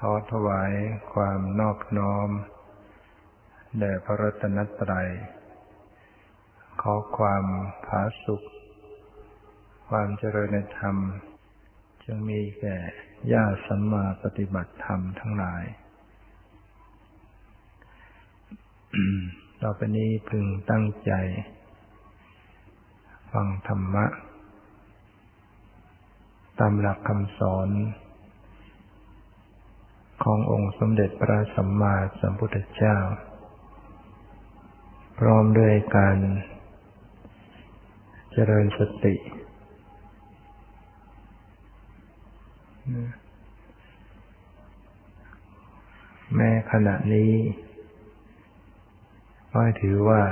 ขอถวายความนอบน้อม แด่พระรัตนตรัย ขอความผาสุข ความเจริญในธรรม จึงมีแก่ญาติสัมมาปฏิบัติธรรมทั้งหลาย ต่อไปนี้พึงตั้งใจ ฟังธรรมะ ตามหลักคำสอน ขององค์สมเด็จพระสัมมาสัมพุทธเจ้า พร้อมด้วยการเจริญสติ แม้ขณะนี้ก็ถือว่า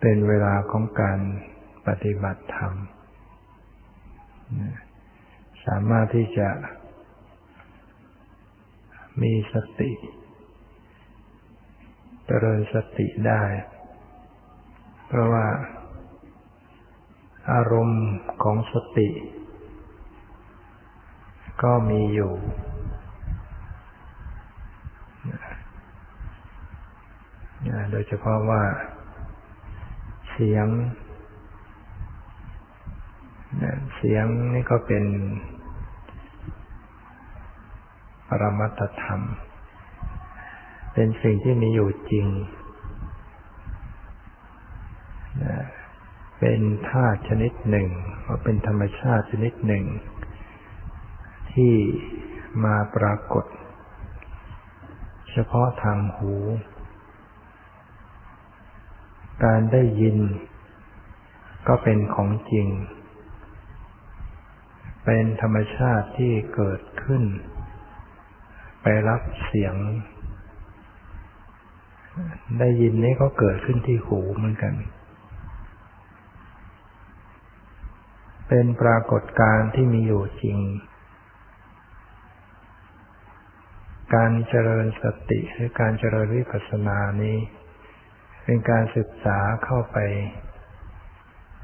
เป็นเวลาของการปฏิบัติธรรม สามารถที่จะ มีสติเจริญสติได้ เพราะว่า อารมณ์ของสติ ก็มีอยู่ โดยเฉพาะว่า เสียง เสียงนี่ก็เป็น ปรมัตธรรม เป็นสิ่งที่มีอยู่จริง เป็นธาตุชนิดหนึ่งเป็นธรรมชาติชนิดหนึ่ง ที่มาปรากฏ เฉพาะทางหู การได้ยิน ก็เป็นของจริง เป็นธรรมชาติที่เกิดขึ้น ไปรับเสียง ได้ยินนี้ก็เกิดขึ้นที่หูเหมือนกัน เป็นปรากฏการณ์ที่มีอยู่จริง การเจริญสติหรือการเจริญวิปัสสนานี้ เป็นการศึกษาเข้าไป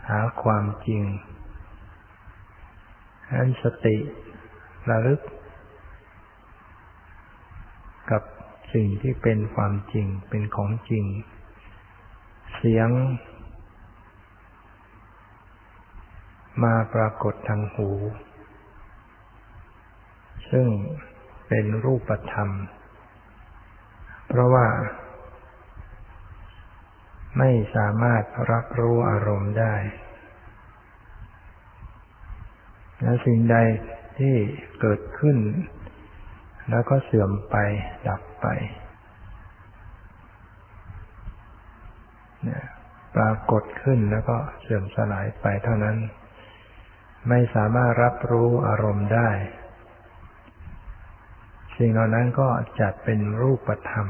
หาความจริงอันสติระลึก กับสิ่งที่เป็นความจริงเป็นของจริง เสียง มาปรากฏทางหู ซึ่งเป็นรูปธรรม เพราะว่า ไม่สามารถรับรู้อารมณ์ได้ และสิ่งใดที่เกิดขึ้น แล้วก็เสื่อมไปดับไปปรากฏขึ้นแล้วก็เสื่อมสลายไปเท่านั้น ไม่สามารถรับรู้อารมณ์ได้ สิ่งเหล่านั้นก็จัดเป็นรูปธรรม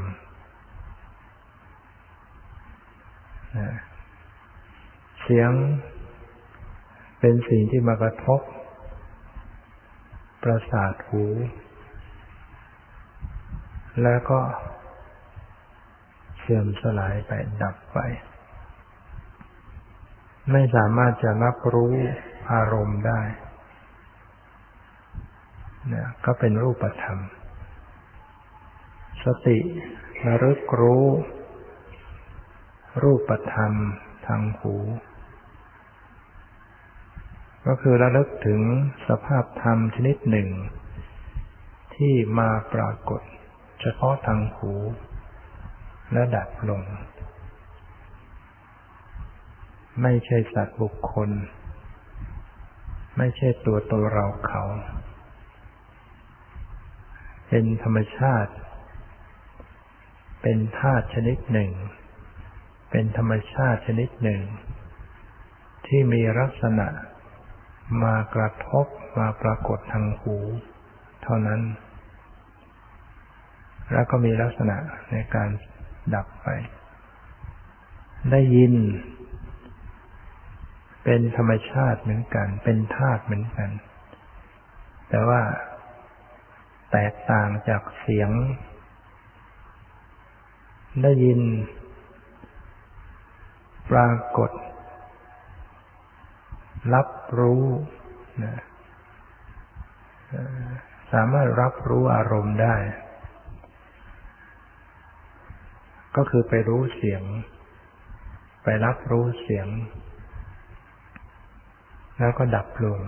เสียงเป็นสิ่งที่มากระทบ ประสาทหู แล้วก็เสื่อมสลายไปดับไป ไม่สามารถจะรับรู้อารมณ์ได้เนี่ยก็เป็นรูปธรรม สติระลึกรู้ รูปธรรมทางหู ก็คือระลึกถึงสภาพธรรมชนิดหนึ่ง ที่มาปรากฏ เฉพาะทางหูและดับลง ไม่ใช่สัตว์บุคคล ไม่ใช่ตัวตนเราเขา เป็นธรรมชาติ เป็นธาตุชนิดหนึ่ง เป็นธรรมชาติชนิดหนึ่ง ที่มีลักษณะมากระทบมาปรากฏทางหู เท่านั้น แล้วก็มีลักษณะในการดับไป ได้ยิน เป็นธรรมชาติเหมือนกัน เป็นธาตุเหมือนกัน แต่ว่าแตกต่างจากเสียง ได้ยิน ปรากฏ รับรู้นะสามารถรับรู้อารมณ์ได้ ก็คือไปรู้เสียง ไปรับรู้เสียง แล้วก็ดับลง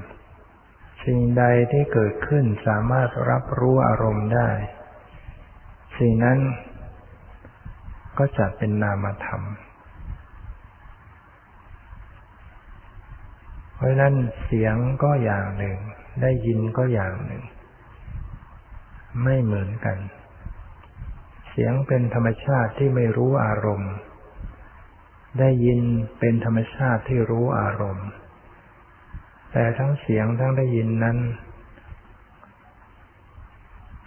สิ่งใดที่เกิดขึ้นสามารถรับรู้อารมณ์ได้ สิ่งนั้นก็จะเป็นนามธรรม เพราะนั้นเสียงก็อย่างหนึ่ง ได้ยินก็อย่างหนึ่ง ไม่เหมือนกัน สียงเป็นธรรมชาติที่ไม่รู้อารมณ์ ได้ยินเป็นธรรมชาติที่รู้อารมณ์ แต่ทั้งเสียงทั้งได้ยินนั้น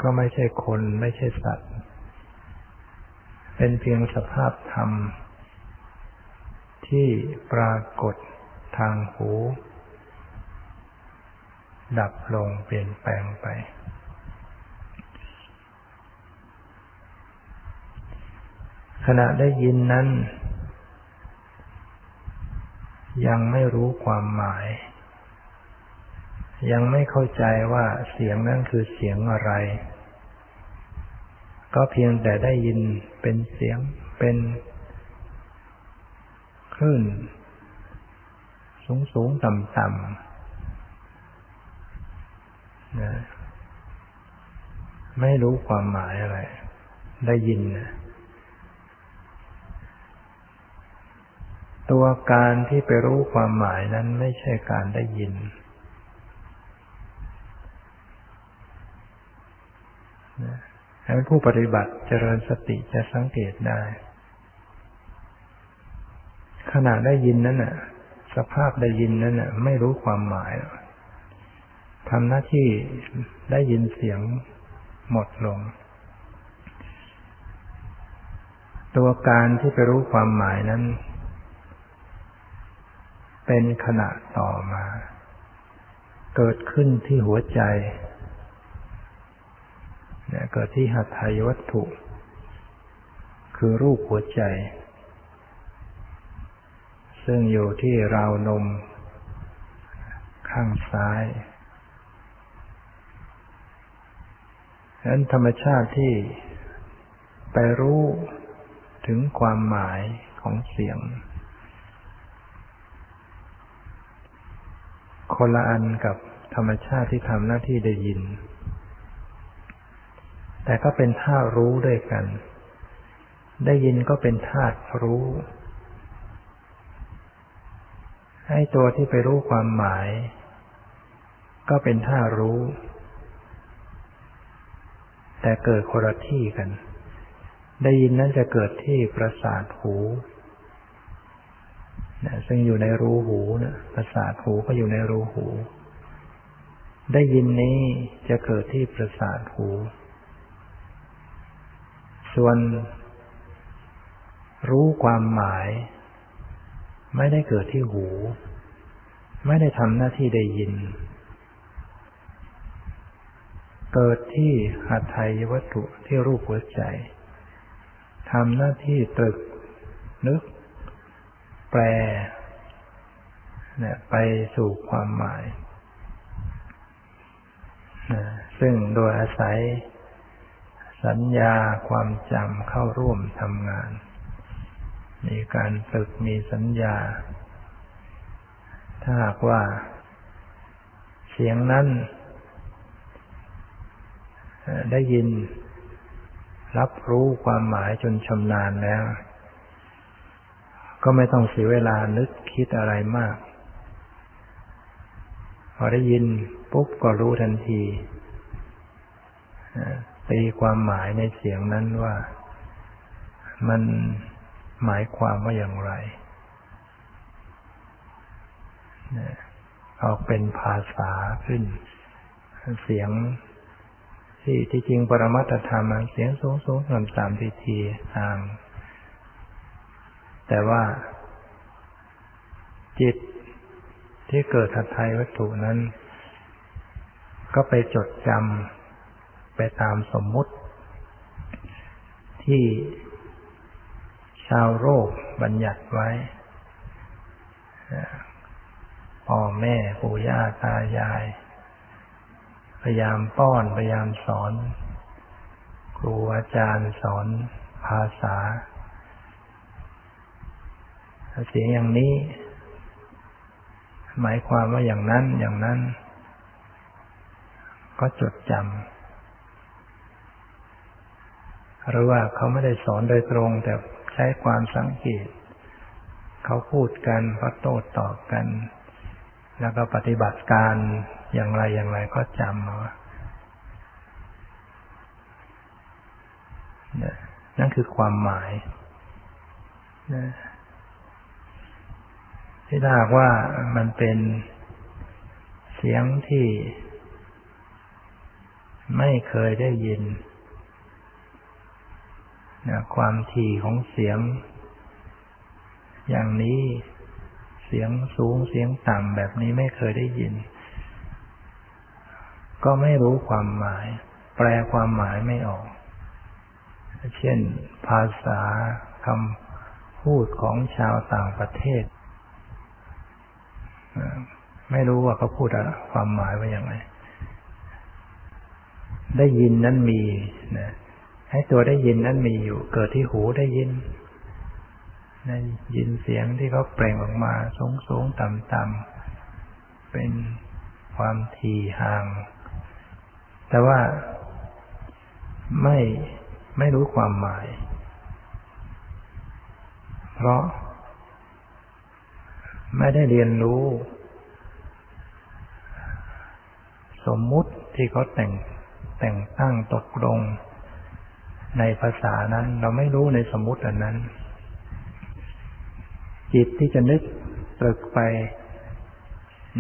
ก็ไม่ใช่คนไม่ใช่สัตว์ เป็นเพียงสภาพธรรม ที่ปรากฏทางหู ดับลงเปลี่ยนแปลงไป ขณะได้ยินนั้น ยังไม่รู้ความหมาย ยังไม่เข้าใจว่าเสียงนั้นคือเสียงอะไร ก็เพียงแต่ได้ยินเป็นเสียงเป็นคลื่นสูงสูงต่ำต่ำนะไม่รู้ความหมายอะไร ได้ยินนะ ตัวการที่ไปรู้ความหมายนั้นไม่ใช่การได้ยิน ให้ผู้ปฏิบัติเจริญสติจะสังเกตได้ ขณะได้ยินนั้นน่ะ สภาพได้ยินนั้นน่ะ ไม่รู้ความหมายทำหน้าที่ได้ยินเสียงหมดลง ตัวการที่ไปรู้ความหมายนั้น เป็นขณะต่อมา เกิดขึ้นที่หัวใจเนี่ยเกิดที่หัตถยวัตถุ คือรูปหัวใจ ซึ่งอยู่ที่ราวนม ข้างซ้ายดังนั้นธรรมชาติที่ไปรู้ถึงความหมายของเสียง คนละอันกับธรรมชาติที่ทำหน้าที่ได้ยิน แต่ก็เป็นธาตุรู้ด้วยกัน ได้ยินก็เป็นธาตุรู้ให้ตัวที่ไปรู้ความหมาย ก็เป็นธารู้ แต่เกิดคนละที่กัน ได้ยินนั้นจะเกิดที่ประสาทหู นะซึ่งอยู่ในรูหูนะประสาทหูก็อยู่ในรูหู ได้ยินนี้จะเกิดที่ประสาทหู ส่วน รู้ความหมาย ไม่ได้เกิดที่หู ไม่ได้ทำหน้าที่ได้ยิน เกิดที่หัตถยวัตถุที่รูปหัวใจทำหน้าที่ตรึกนึก แปลไปสู่ความหมาย ซึ่งโดยอาศัยสัญญาความจำเข้าร่วมทำงาน มีการฝึกมีสัญญา ถ้าหากว่า เสียงนั้น ได้ยินรับรู้ความหมายจนชำนาญแล้ว ก็ไม่ต้องเสียเวลานึกคิดอะไรมาก พอได้ยินปุ๊บก็รู้ทันทีตีความหมายในเสียงนั้นว่ามันหมายความว่าอย่างไร ออกเป็นภาษาขึ้น เสียงที่ที่จริงปรมัตธรรมเสียงสูงสูงต่ำต่ำทีทีทาง แต่ว่าจิตที่เกิดทัทายวัตถุนั้น ก็ไปจดจำไปตามสมมุติ ที่ชาวโลกบัญญัติไว้พ่อแม่ปู่ย่าตายาย พยายามป้อนพยายามสอน ครูอาจารย์สอนภาษา เสียงอย่างนี้ หมายความว่าอย่างนั้นอย่างนั้น ก็จดจำหรือว่าเขาไม่ได้สอนโดยตรง แต่ใช้ความสังเกต เขาพูดกันเขาโต้ตอบกัน แล้วก็ปฏิบัติการอย่างไรอย่างไรก็จำมานั่นคือความหมาย ที่ถ้าว่ามันเป็นเสียงที่ไม่เคยได้ยินนะความถี่ของเสียง อย่างนี้เสียงสูงเสียงต่ำแบบนี้ไม่เคยได้ยิน ก็ไม่รู้ความหมาย แปลความหมายไม่ออก เช่น ภาษาคำพูดของชาวต่างประเทศ ไม่รู้ว่าเขาพูดความหมายว่าอย่างไร ได้ยินนั้นมีนะให้ตัวได้ยินนั้นมีอยู่ เกิดที่หูได้ยินได้ยินเสียงที่เขาเปล่งออกมาสูงสูงต่ำต่ำเป็นความถี่ห่าง แต่ว่าไม่ไม่รู้ความหมาย เพราะ ไม่ได้เรียนรู้ สมมุติที่เขาแต่งแต่งตั้งตกลง ในภาษานั้น เราไม่รู้ในสมมุติอันนั้น จิตที่จะนึกตรึกไป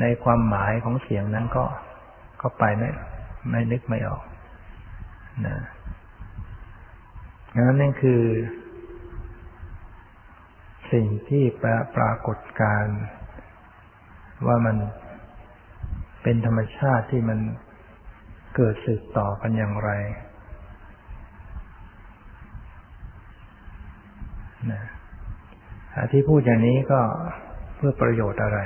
ในความหมายของเสียงนั้นก็ก็ไปไม่ไม่นึกไม่ออกนะงั้นนั่นคือ สิ่งที่ปรปรากฏการว่ามันเป็นธรรมชาติที่มันเกิดสืบต่อกันอย่างไรนะที่พูดอย่างนี้ก็เพื่อประโยชน์อะไร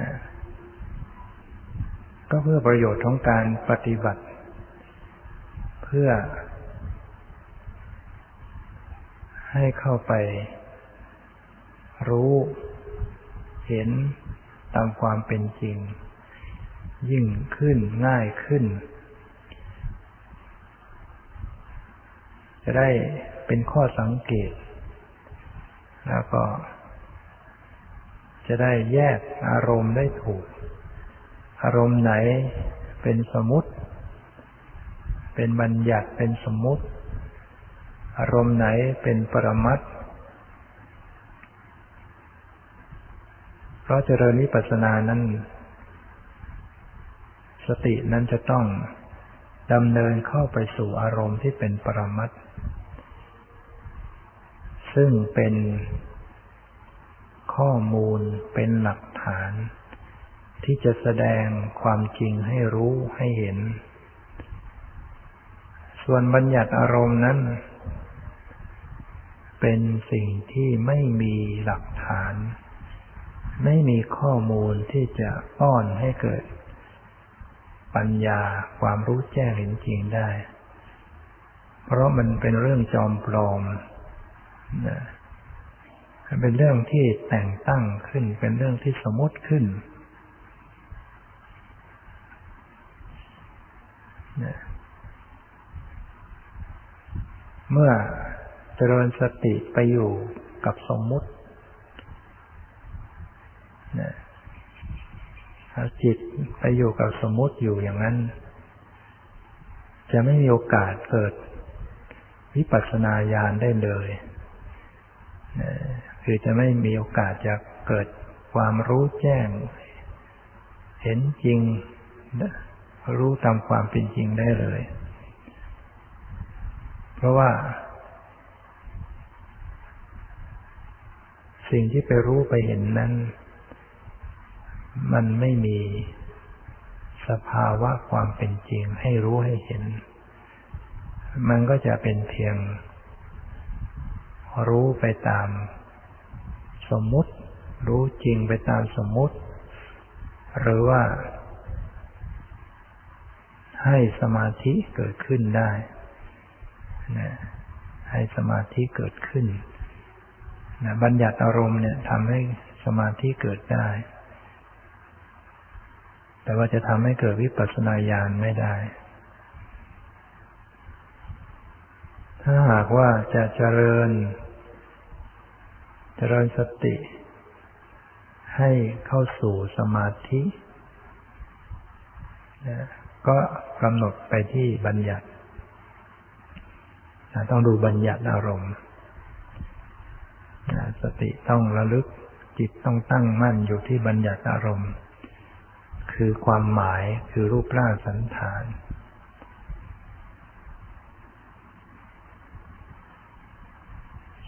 นะก็เพื่อประโยชน์ของการปฏิบัติ เพื่อ ให้เข้าไป รู้ เห็นตามความเป็นจริง ยิ่งขึ้นง่ายขึ้น จะได้เป็นข้อสังเกต แล้วก็ จะได้แยกอารมณ์ได้ถูก อารมณ์ไหนเป็นสมมติ เป็นบัญญัติเป็นสมมติ อารมณ์ไหนเป็นปรมัตเพราะเจริญวิปัสสนานั้น สตินั้นจะต้องดำเนินเข้าไปสู่อารมณ์ที่เป็นปรมัตถซึ่งเป็นข้อมูลเป็นหลักฐาน ที่จะแสดงความจริงให้รู้ให้เห็น ส่วนบัญญัติอารมณ์นั้น เป็นสิ่งที่ไม่มีหลักฐาน ไม่มีข้อมูลที่จะป้อนให้เกิด ปัญญาความรู้แจ้งเห็นจริงได้ เพราะมันเป็นเรื่องจอมปลอมนะเป็นเรื่องที่แต่งตั้งขึ้น เป็นเรื่องที่สมมติขึ้นนะเมื่อ เจริญสติไปอยู่กับสมมุตินะจิตไปอยู่กับสมมุติอยู่อย่างนั้น จะไม่มีโอกาสเกิดวิปัสสนาญาณได้เลยคือจะไม่มีโอกาสจะเกิดความรู้แจ้ง เห็นจริง รู้ตามความเป็นจริงได้เลย เพราะว่า สิ่งที่ไปรู้ไปเห็นนั้น มันไม่มีสภาวะความเป็นจริงให้รู้ให้เห็น มันก็จะเป็นเพียง รู้ไปตามสมมุติ รู้จริงไปตามสมมุติ หรือว่า ให้สมาธิเกิดขึ้นได้นะให้สมาธิเกิดขึ้น นะบัญญัติอารมณ์เนี่ยทำให้สมาธิเกิดได้ แต่ว่าจะทำให้เกิดวิปัสสนาญาณไม่ได้ ถ้าหากว่าจะเจริญ เจริญสติ ให้เข้าสู่สมาธินะก็กำหนดไปที่บัญญัติ ต้องดูบัญญัติอารมณ์ สติต้องระลึก จิตต้องตั้งมั่นอยู่ที่บัญญัติอารมณ์ คือความหมายคือรูปร่างสันฐาน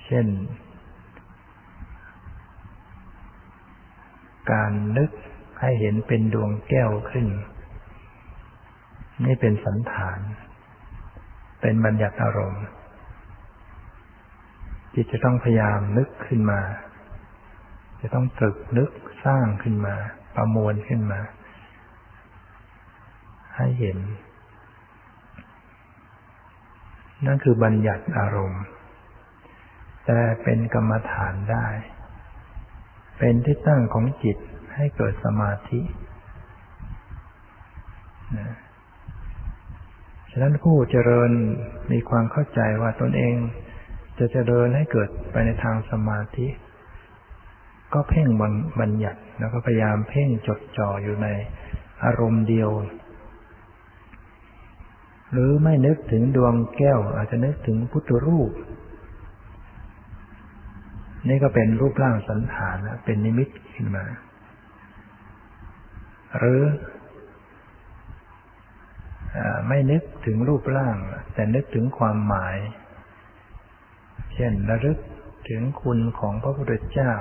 เช่น การนึกให้เห็นเป็นดวงแก้วขึ้น นี่เป็นสันฐาน เป็นบัญญัติอารมณ์ จิตจะต้องพยายามนึกขึ้นมา จะต้องตรึกนึกสร้างขึ้นมา ประมวลขึ้นมา ให้เห็น นั่นคือบัญญัติอารมณ์ แต่เป็นกรรมฐานได้ เป็นที่ตั้งของจิตให้เกิดสมาธินะฉะนั้นผู้เจริญมีความเข้าใจว่าตนเอง จะเจริญให้เกิดไปในทางสมาธิ ก็เพ่งบัญญัติแล้วก็พยายามเพ่งจดจ่ออยู่ในอารมณ์เดียว หรือไม่นึกถึงดวงแก้ว อาจจะนึกถึงพุทธรูป นี่ก็เป็นรูปร่างสันฐานเป็นนิมิตขึ้นมา หรือไม่นึกถึงรูปร่าง แต่นึกถึงความหมาย เช่นระลึกถึงคุณของพระพุทธเจ้า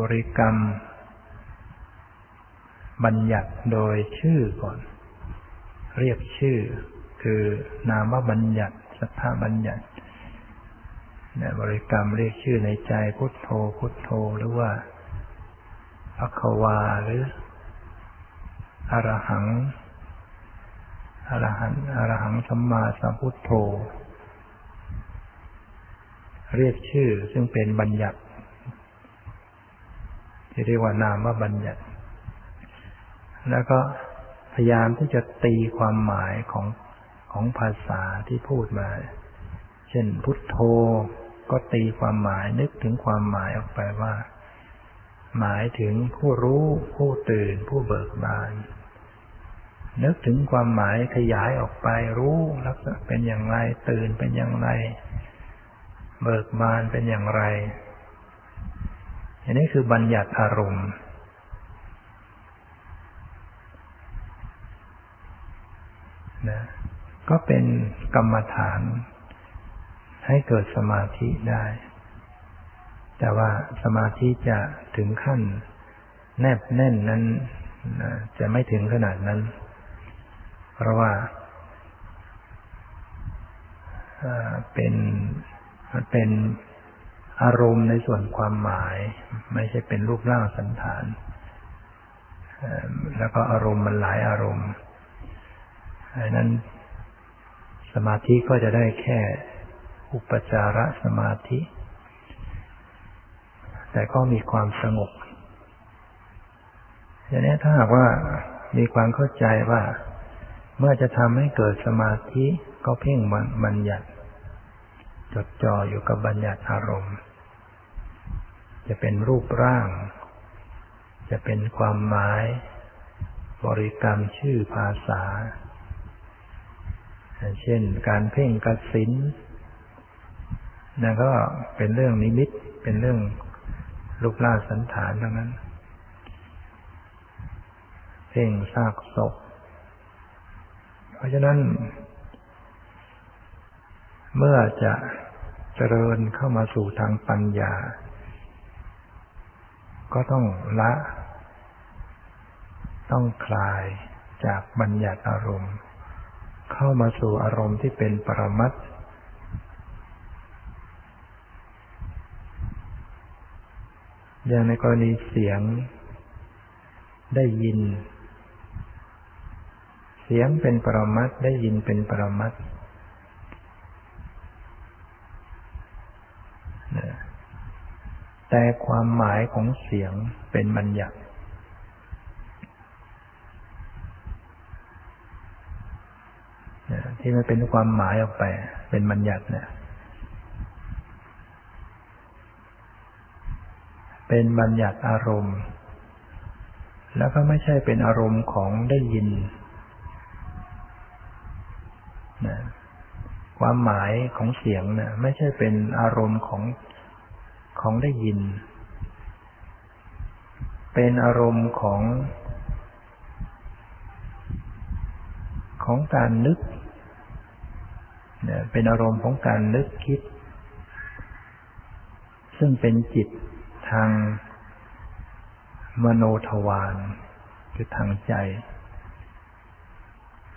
บริกรรม บัญญัติโดยชื่อก่อน เรียกชื่อ คือนามบัญญัติสัทธาบัญญัติบริกรรมเรียกชื่อในใจพุทโธพุทโธหรือว่าพักวาหรืออรหัง อรหันอรหังสัมมาสัมพุทโธ เรียกชื่อซึ่งเป็นบัญญัติที่เรียกว่านามว่าบัญญัติ แล้วก็พยายามที่จะตีความหมายของของภาษาที่พูดมา เช่นพุทโธก็ตีความหมายนึกถึงความหมายออกไปว่า หมายถึงผู้รู้ผู้ตื่นผู้เบิกบาน นึกถึงความหมายขยายออกไปรู้ลักษณะเป็นอย่างไรตื่นเป็นอย่างไร เบิกบานเป็นอย่างไร อันนี้คือบัญญัติอารมณ์ นะ ก็เป็นกรรมฐาน ให้เกิดสมาธิได้ แต่ว่าสมาธิจะถึงขั้น แนบแน่นนั้นจะไม่ถึงขนาดนั้น เพราะว่าเป็นมันเป็นอารมณ์ในส่วนความหมาย ไม่ใช่เป็นรูปร่างสันฐาน แล้วก็อารมณ์มันหลายอารมณ์ดังนั้นสมาธิก็จะได้แค่อุปจารสมาธิ แต่ก็มีความสงบอย่างนี้ถ้าหากว่ามีความเข้าใจว่า เมื่อจะทำให้เกิดสมาธิก็เพ่งบัญญัติ จดจ่ออยู่กับบัญญัติอารมณ์ จะเป็นรูปร่าง จะเป็นความหมาย บริกรรมชื่อภาษา เช่นการเพ่งกสินนั่นก็เป็นเรื่องนิมิต เป็นเรื่องรูปร่างสันฐานทั้งนั้น เพ่งซากศพ ราะฉะนั้น เมื่อจะเจริญเข้ามาสู่ทางปัญญา ก็ต้องละ ต้องคลายจากบัญญัติอารมณ์ เข้ามาสู่อารมณ์ที่เป็นปรมัตอย่างในกรณีเสียงได้ยิน สียงเป็นปรมัตได้ยินเป็นปรมัตแต่ความหมายของเสียงเป็นบัญญัติ ที่มันเป็นความหมายออกไป เป็นบัญญัติเนี่ยเป็นบัญญัติอารมณ์ แล้วก็ไม่ใช่เป็นอารมณ์ของได้ยิน นะความหมายของเสียงเนะไม่ใช่เป็นอารมณ์ของของได้ยิน เป็นอารมณ์ของ ของการนึกเป็นอารมณ์ของการนึกคิด ซึ่งเป็นจิตทางมโนทวารคือทางใจ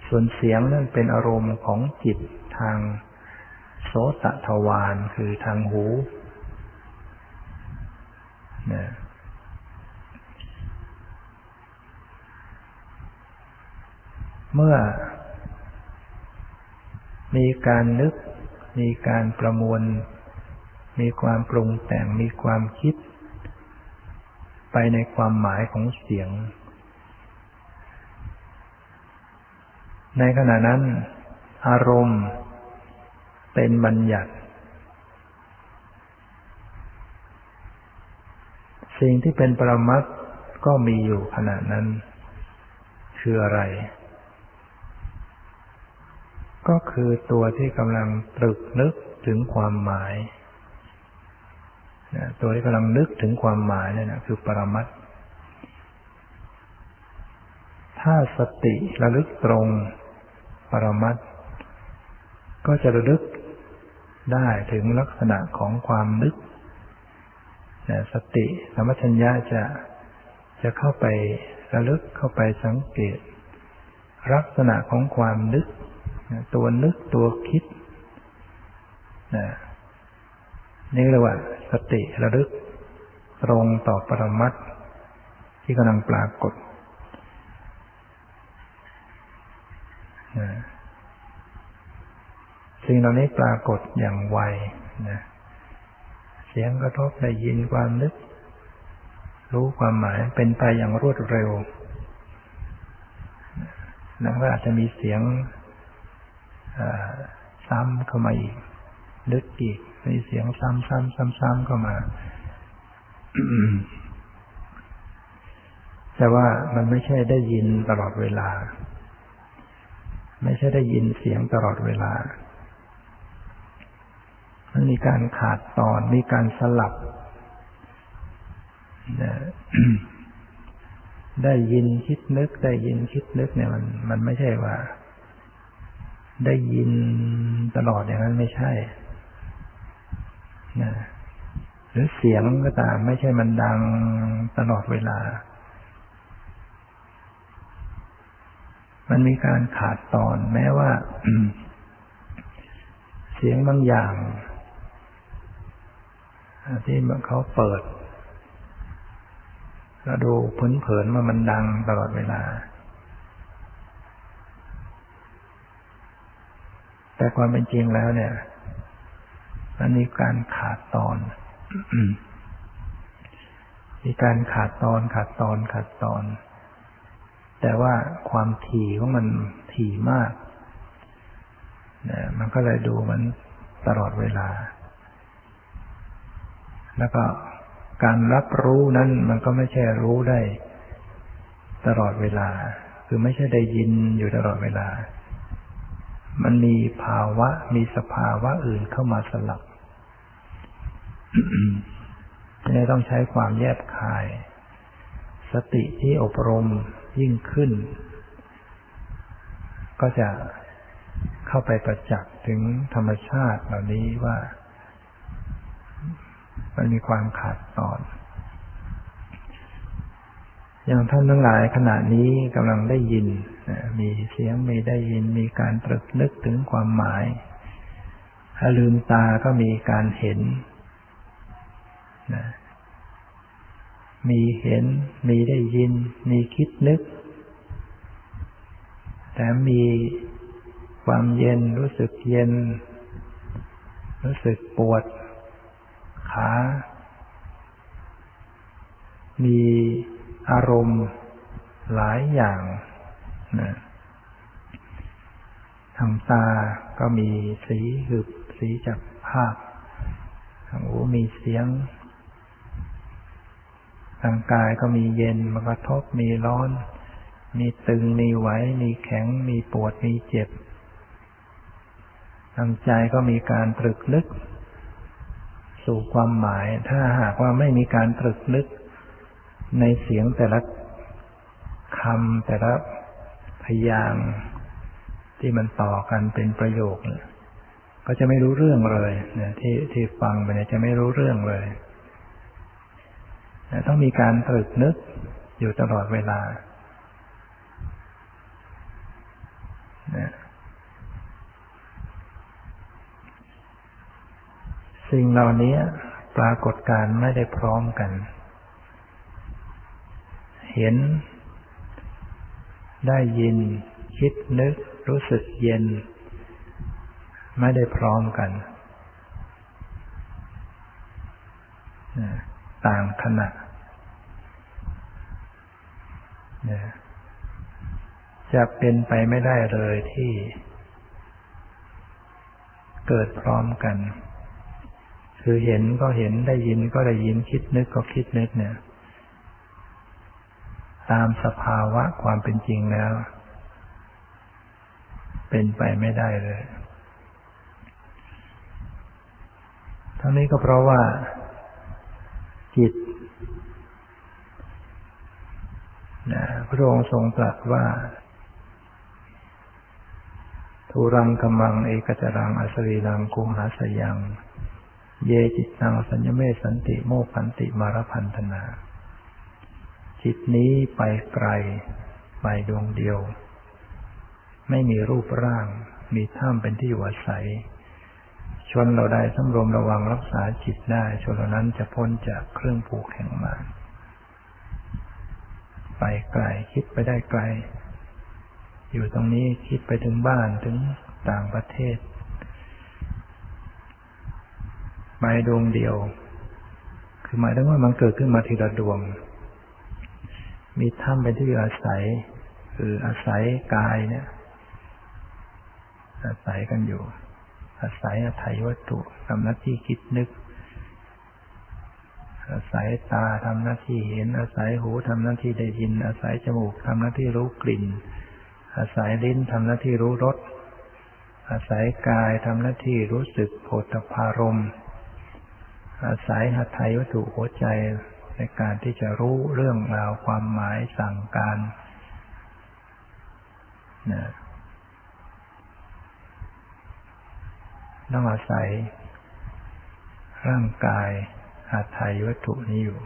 ส่วนเสียงนั่นเป็นอารมณ์ของจิตทางโสตทวารคือทางหูนะเมื่อ มีการนึก มีการประมวล มีความปรุงแต่งมีความคิด ไปในความหมายของเสียง ในขณะนั้น อารมณ์เป็นบัญญัติ สิ่งที่เป็นปรมัตก็มีอยู่ขณะนั้น คืออะไร ก็คือตัวที่กำลังตรึกนึกถึงความหมายตัวที่กำลังนึกถึงความหมายนี่นะคือปรมัตถ้าสติระลึกตรง ปรมัตก็จะระลึกได้ถึงลักษณะของความนึกสติสมัชัญญาจะจะเข้าไประลึกเข้าไปสังเกต ลักษณะของความนึก ตัวนึกตัวคิดนะนี่เรียกว่า สติระลึกตรงต่อปรมัตที่กำลังปรากฏนะ สิ่งเหล่านี้ปรากฏอย่างไวนะเสียงกระทบได้ยินความนึก รู้ความหมายเป็นไปอย่างรวดเร็วแล้วก็อาจจะมีเสียงซ้ำเข้ามาอีกลึกอีกมีเสียงซ้ำซ้ำซ้ำซ้ำเข้ามา แต่ว่ามันไม่ใช่ได้ยินตลอดเวลา ไม่ใช่ได้ยินเสียงตลอดเวลา มันมีการขาดตอนมีการสลับ ได้ยินคิดนึก ได้ยินคิดนึกเนี่ยมัน มันไม่ใช่ว่า ได้ยินตลอดอย่างนั้นไม่ใช่นะหรือเสียงก็ตามไม่ใช่มันดังตลอดเวลา มันมีการขาดตอนแม้ว่า เสียงบางอย่าง ที่เขาเปิดเราดูเผินๆว่ามันดังตลอดเวลา แต่ความเป็นจริงแล้วเนี่ย มันมีการขาดตอน มีการขาดตอนขาดตอนขาดตอน แต่ว่าความถี่ของมันถี่มากนะมันก็เลยดูมันตลอดเวลา แล้วก็การรับรู้นั้นมันก็ไม่ใช่รู้ได้ตลอดเวลา คือไม่ใช่ได้ยินอยู่ตลอดเวลา มันมีภาวะ มีสภาวะอื่นเข้ามาสลับนี่ต้องใช้ความแยบคาย สติที่อบรม ยิ่งขึ้น ก็จะเข้าไปประจักษ์ถึงธรรมชาติเหล่านี้ว่ามันมีความขาดตอน อย่างท่านทั้งหลายขณะนี้กำลังได้ยิน มีเสียงมีได้ยิน มีการตรึกนึกถึงความหมาย ถ้าลืมตาก็มีการเห็น มีเห็น มีได้ยิน มีคิดนึก แต่มีความเย็นรู้สึกเย็น รู้สึกปวด ขา มีอารมณ์หลายอย่างนะทางตาก็มีสีหืบสีจากภาพทางหูมีเสียง ทางกายก็มีเย็นมากระทบมีร้อน มีตึงมีไหว มีแข็ง มีปวดมีเจ็บทางใจก็มีการตรึกนึก สู่ความหมาย ถ้าหากว่าไม่มีการตรึกนึก ในเสียงแต่ละคำแต่ละพยางที่มันต่อกันเป็นประโยค ก็จะไม่รู้เรื่องเลยเนี่ยที่ที่ฟังไปเนี่ยจะไม่รู้เรื่องเลย ต้องมีการตรึกนึกอยู่ตลอดเวลาสิ่งเหล่านี้ปรากฏการไม่ได้พร้อมกัน เห็น ได้ยิน คิดนึก รู้สึกเย็น ไม่ได้พร้อมกัน ต่างขณะจะเป็นไปไม่ได้เลยที่ เกิดพร้อมกัน คือเห็นก็เห็นได้ยินก็ได้ยินคิดนึกก็คิดนึกเนี่ย ตามสภาวะความเป็นจริงแล้ว เป็นไปไม่ได้เลย ทั้งนี้ก็เพราะว่า จิตนะพระองค์ทรงตรัสว่าทุรังกมังเอกจรังอสรีรังกุหาสยัง เยจิตตังสัญญเมสันติโมพันติมารพันธนา จิตนี้ไปไกล ไปดวงเดียว ไม่มีรูปร่าง มีถ้ำเป็นที่อยู่อาศัย ชนเราใดสำรวมระวังรักษาจิตได้ ชนเหล่านั้นจะพ้นจากเครื่องผูกแห่งมารไปไกลคิดไปได้ไกล อยู่ตรงนี้คิดไปถึงบ้านถึงต่างประเทศไปดวงเดียว คือหมายถึงว่ามันเกิดขึ้นมาทีละดวง มีถ้ำเป็นที่อยู่อาศัย คืออาศัยกายเนี่ย อาศัยกันอยู่ อาศัยอาศัยวัตถุทำหน้าที่คิดนึก อาศัยตาทำหน้าที่เห็น อาศัยหูทำหน้าที่ได้ยิน อาศัยจมูกทำหน้าที่รู้กลิ่น อาศัยลิ้นทำหน้าที่รู้รส อาศัยกายทำหน้าที่รู้สึกโผฏฐพารมอาศัยหัตถยวัตถุหัวใจในการที่จะรู้เรื่องราวความหมายสั่งการนะ ต้องอาศัย ร่างกายอาศัยวัตถุนี้อยู่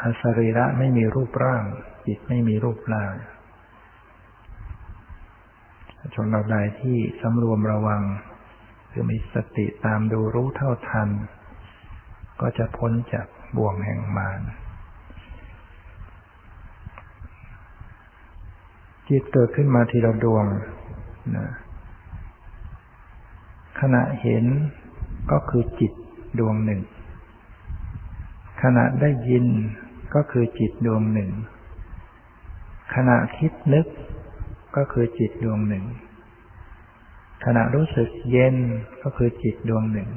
อาสรีระไม่มีรูปร่าง จิตไม่มีรูปร่างชนเราใดที่สำรวมระวัง คือมีสติตามดูรู้เท่าทัน ก็จะพ้นจากบ่วงแห่งมารจิตเกิดขึ้นมาทีละดวงนะ ขณะเห็นก็คือจิตดวงหนึ่ง ขณะได้ยินก็คือจิตดวงหนึ่ง ขณะคิดนึกก็คือจิตดวงหนึ่ง ขณะรู้สึกเย็นก็คือจิตดวงหนึ่ง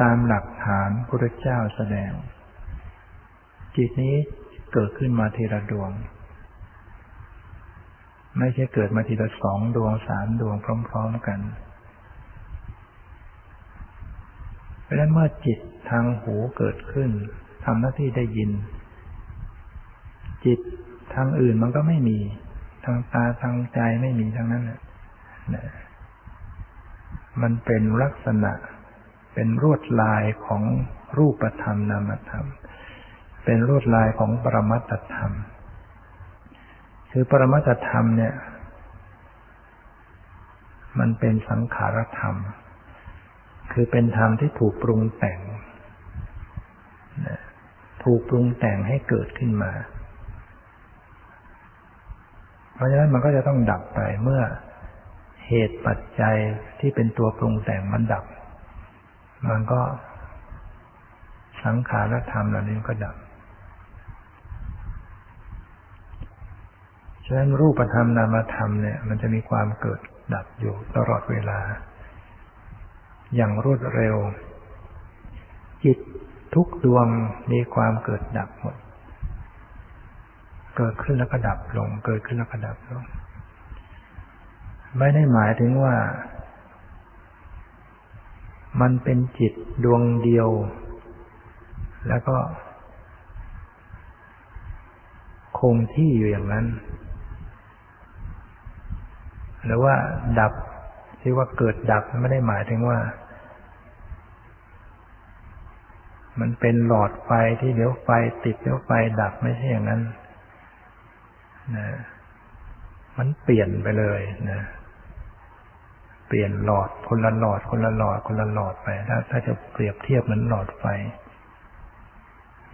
ตามหลักฐานพระเจ้าแสดง จิตนี้เกิดขึ้นมาทีละดวง ไม่ใช่เกิดมาทีละสองดวงสามดวงพร้อม ๆกัน เพราะฉะนั้นเมื่อจิตทางหูเกิดขึ้นทำหน้าที่ได้ยิน จิตทางอื่นมันก็ไม่มี ทางตาทางใจไม่มีทั้งนั้นนะมันเป็นลักษณะ เป็นรวดลายของรูปธรรมนามธรรม เป็นรวดลายของปรมัตธรรม คือปรมัตธรรมเนี่ย มันเป็นสังขารธรรม คือเป็นธรรมที่ถูกปรุงแต่ง ถูกปรุงแต่งให้เกิดขึ้นมา เพราะฉะนั้นมันก็จะต้องดับไปเมื่อเหตุปัจจัยที่เป็นตัวปรุงแต่งมันดับ มันก็สังขารธรรมเหล่านี้ก็ดับ ฉะนั้นรูปธรรมนามธรรมเนี่ย มันจะมีความเกิดดับอยู่ตลอดเวลา อย่างรวดเร็ว จิตทุกดวงมีความเกิดดับหมด เกิดขึ้นแล้วก็ดับลง เกิดขึ้นแล้วก็ดับลง ไม่ได้หมายถึงว่า มันเป็นจิตดวงเดียว แล้วก็คงที่อยู่อย่างนั้น หรือว่าดับที่ว่าเกิดดับไม่ได้หมายถึงว่า มันเป็นหลอดไฟที่เดี๋ยวไฟติดเดี๋ยวไฟดับไม่ใช่อย่างนั้นนะมันเปลี่ยนไปเลยนะเปลี่ยนหลอดคนละหลอด คนละหลอด คนละหลอดไปถ้าถ้าจะเปรียบเทียบเหมือนหลอดไฟ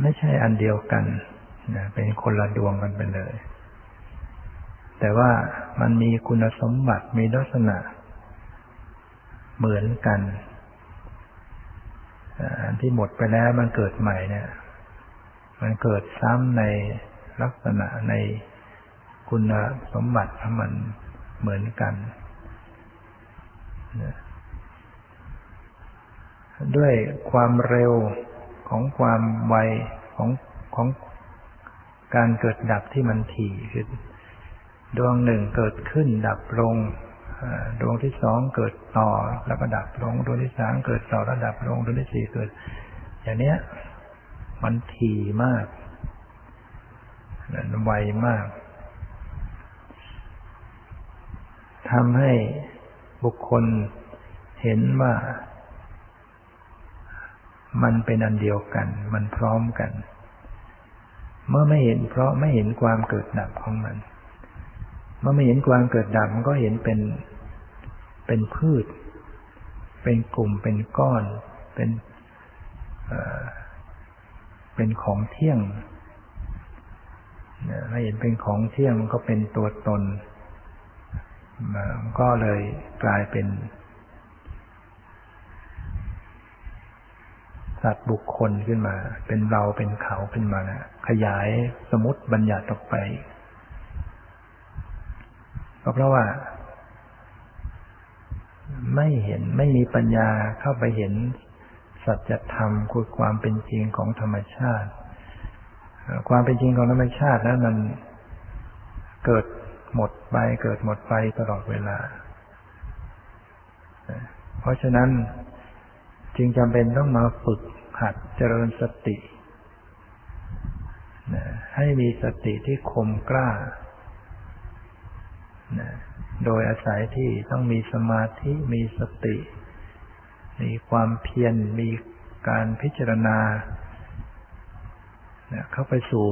ไม่ใช่อันเดียวกันนะเป็นคนละดวงกันไปเลย แต่ว่ามันมีคุณสมบัติมีลักษณะ เหมือนกันอันที่หมดไปแล้วมันเกิดใหม่เนี่ย มันเกิดซ้ำในลักษณะในคุณสมบัติของมันเหมือนกันด้วยความเร็วของความไวของของการเกิดดับที่มันถี่ขึ้น ดวงหนึ่งเกิดขึ้นดับลงดวงที่สองเกิดต่อแล้วก็ดับลง ดวงที่สามเกิดต่อแล้วดับลง ดวงที่สี่เกิด อย่างเนี้ย มันถี่มากไวมากทำให้บุคคลเห็นว่า มันเป็นอันเดียวกัน มันพร้อมกัน เมื่อไม่เห็นเพราะไม่เห็นความเกิดดับของมัน เมื่อไม่เห็นความเกิดดับมันก็เห็นเป็นเป็นพืช เป็นกลุ่มเป็นก้อน เป็นเป็นของเที่ยงถ้าเห็นเป็นของเที่ยงก็เป็นตัวตนก็เลยกลายเป็น สัตว์บุคคลขึ้นมา เป็นเราเป็นเขาขึ้นมานะขยายสมมติบัญญัติออกไป ก็เพราะว่า ไม่เห็นไม่มีปัญญาเข้าไปเห็นสัจธรรมคือความเป็นจริงของธรรมชาติ ความเป็นจริงของธรรมชาตินั้นมันเกิดหมดไป เกิดหมดไปตลอดเวลา เพราะฉะนั้นจึงจำเป็นต้องมาฝึกหัดเจริญสติ ให้มีสติที่คมกล้า โดยอาศัยที่ต้องมีสมาธิมีสติ มีความเพียรมีการพิจารณาเข้าไปสู่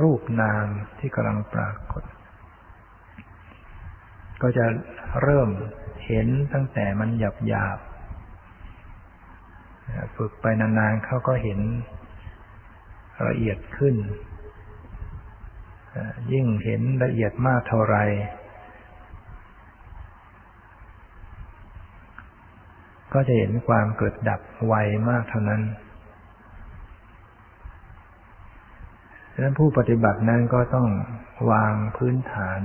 รูปนามที่กำลังปรากฏ ก็จะเริ่มเห็นตั้งแต่มันหยาบหยาบฝึกไปนานๆเขาก็เห็นละเอียดขึ้น ยิ่งเห็นละเอียดมากเท่าไรก็จะเห็นความเกิดดับไวมากเท่านั้นดังนั้นผู้ปฏิบัตินั้นก็ต้องวางพื้นฐาน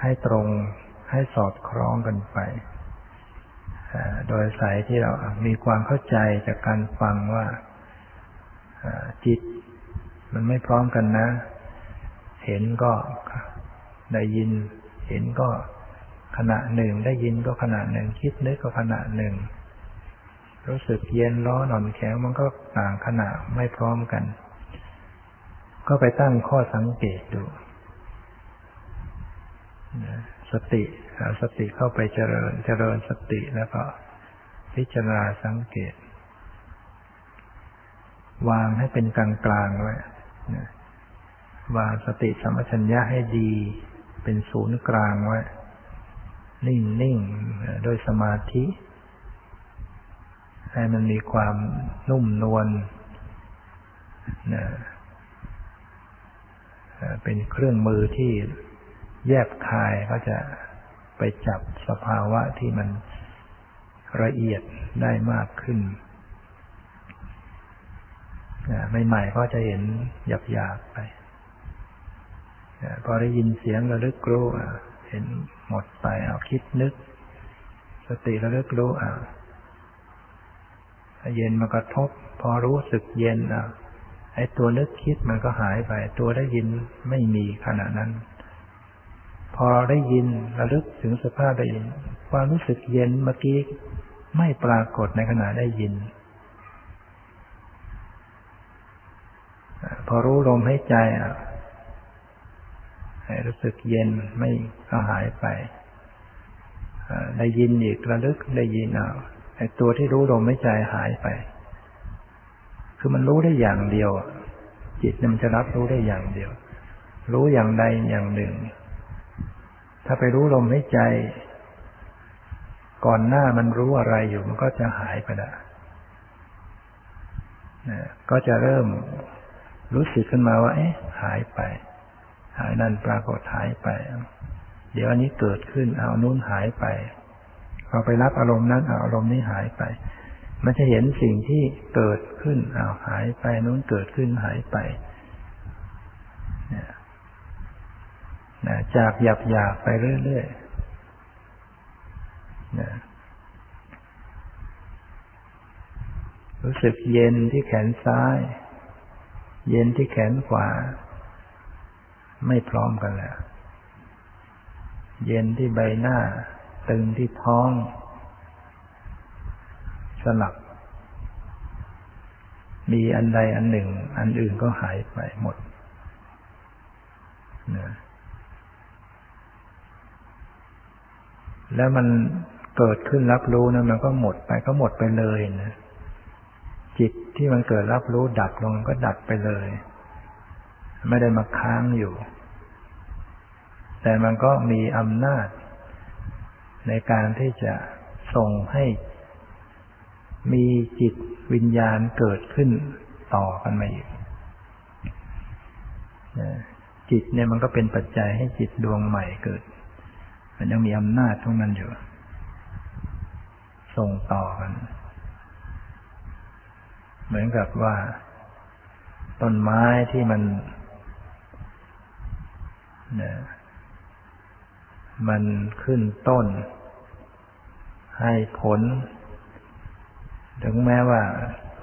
ให้ตรงให้สอดคล้องกันไป โดยสายที่เรามีความเข้าใจจากการฟังว่าจิตมันไม่พร้อมกันนะ เห็นก็ได้ยิน เห็นก็ขณะหนึ่ง ได้ยินก็ขณะหนึ่ง คิดนึกก็ขณะหนึ่ง รู้สึกเย็นร้อนอ่อนแข็งมันก็ต่างขณะไม่พร้อมกัน ก็ไปตั้งข้อสังเกตดูสติเอาสติเข้าไปเจริญเจริญสติแล้วก็พิจารณาสังเกต วางให้เป็นกลางๆไว้ วางสติสัมปชัญญะให้ดี เป็นศูนย์กลางไว้ นิ่งนิ่งโดยสมาธิ ให้มันมีความนุ่มนวลนะเป็นเครื่องมือที่แยบคายก็จะไปจับสภาวะที่มันละเอียดได้มากขึ้นใหม่ๆก็จะเห็นหยาบๆไป พอได้ยินเสียงระลึกรู้เห็นหมดไปเอาคิดนึก สติระลึกรู้อะเย็นมากระทบ พอรู้สึกเย็นอะไอ้ตัวนึกคิดมันก็หายไป ตัวได้ยินไม่มีขณะนั้น พอได้ยินระลึกถึงสภาพได้ยิน ความรู้สึกเย็นเมื่อกี้ไม่ปรากฏในขณะได้ยิน พอรู้ลมหายใจอะ รู้สึกเย็นไม่ก็หายไปได้ยินอีกระลึกได้ยินเอาไอ้ตัวที่รู้ลมหายใจหายไป คือมันรู้ได้อย่างเดียว จิตมันจะรับรู้ได้อย่างเดียว รู้อย่างใดอย่างหนึ่ง ถ้าไปรู้ลมหายใจ ก่อนหน้ามันรู้อะไรอยู่ มันก็จะหายไปละก็จะเริ่มรู้สึกขึ้นมาว่า เอ๊ะ หายไป หายนั่นปรากฏหายไป เดี๋ยวอันนี้เกิดขึ้นเอานู้นหายไปเราไปรับอารมณ์นั้นเอาอารมณ์นี้หายไป มันจะเห็นสิ่งที่เกิดขึ้นเอาหายไปนู้นเกิดขึ้นหายไปนี่ยจากหยาบหยาบไปเรื่อยๆนะรู้สึกเย็นที่แขนซ้าย เย็นที่แขนขวา ไม่พร้อมกันแล้ว เย็นที่ใบหน้า ตึงที่ท้อง สลับ มีอันใดอันหนึ่ง อันอื่นก็หายไปหมดนะแล้วมันเกิดขึ้นรับรู้นะมันก็หมดไปก็หมดไปเลยนะจิตที่มันเกิดรับรู้ดับลงก็ดับไปเลย ไม่ได้มาค้างอยู่ แต่มันก็มีอำนาจ ในการที่จะส่งให้มีจิตวิญญาณเกิดขึ้นต่อกันมาอีกจิตเนี่ยมันก็เป็นปัจจัยให้จิตดวงใหม่เกิด มันยังมีอำนาจทุกนั้นอยู่ ส่งต่อกัน เหมือนกับว่า ต้นไม้ที่มัน มันขึ้นต้น ให้ผล ถึงแม้ว่า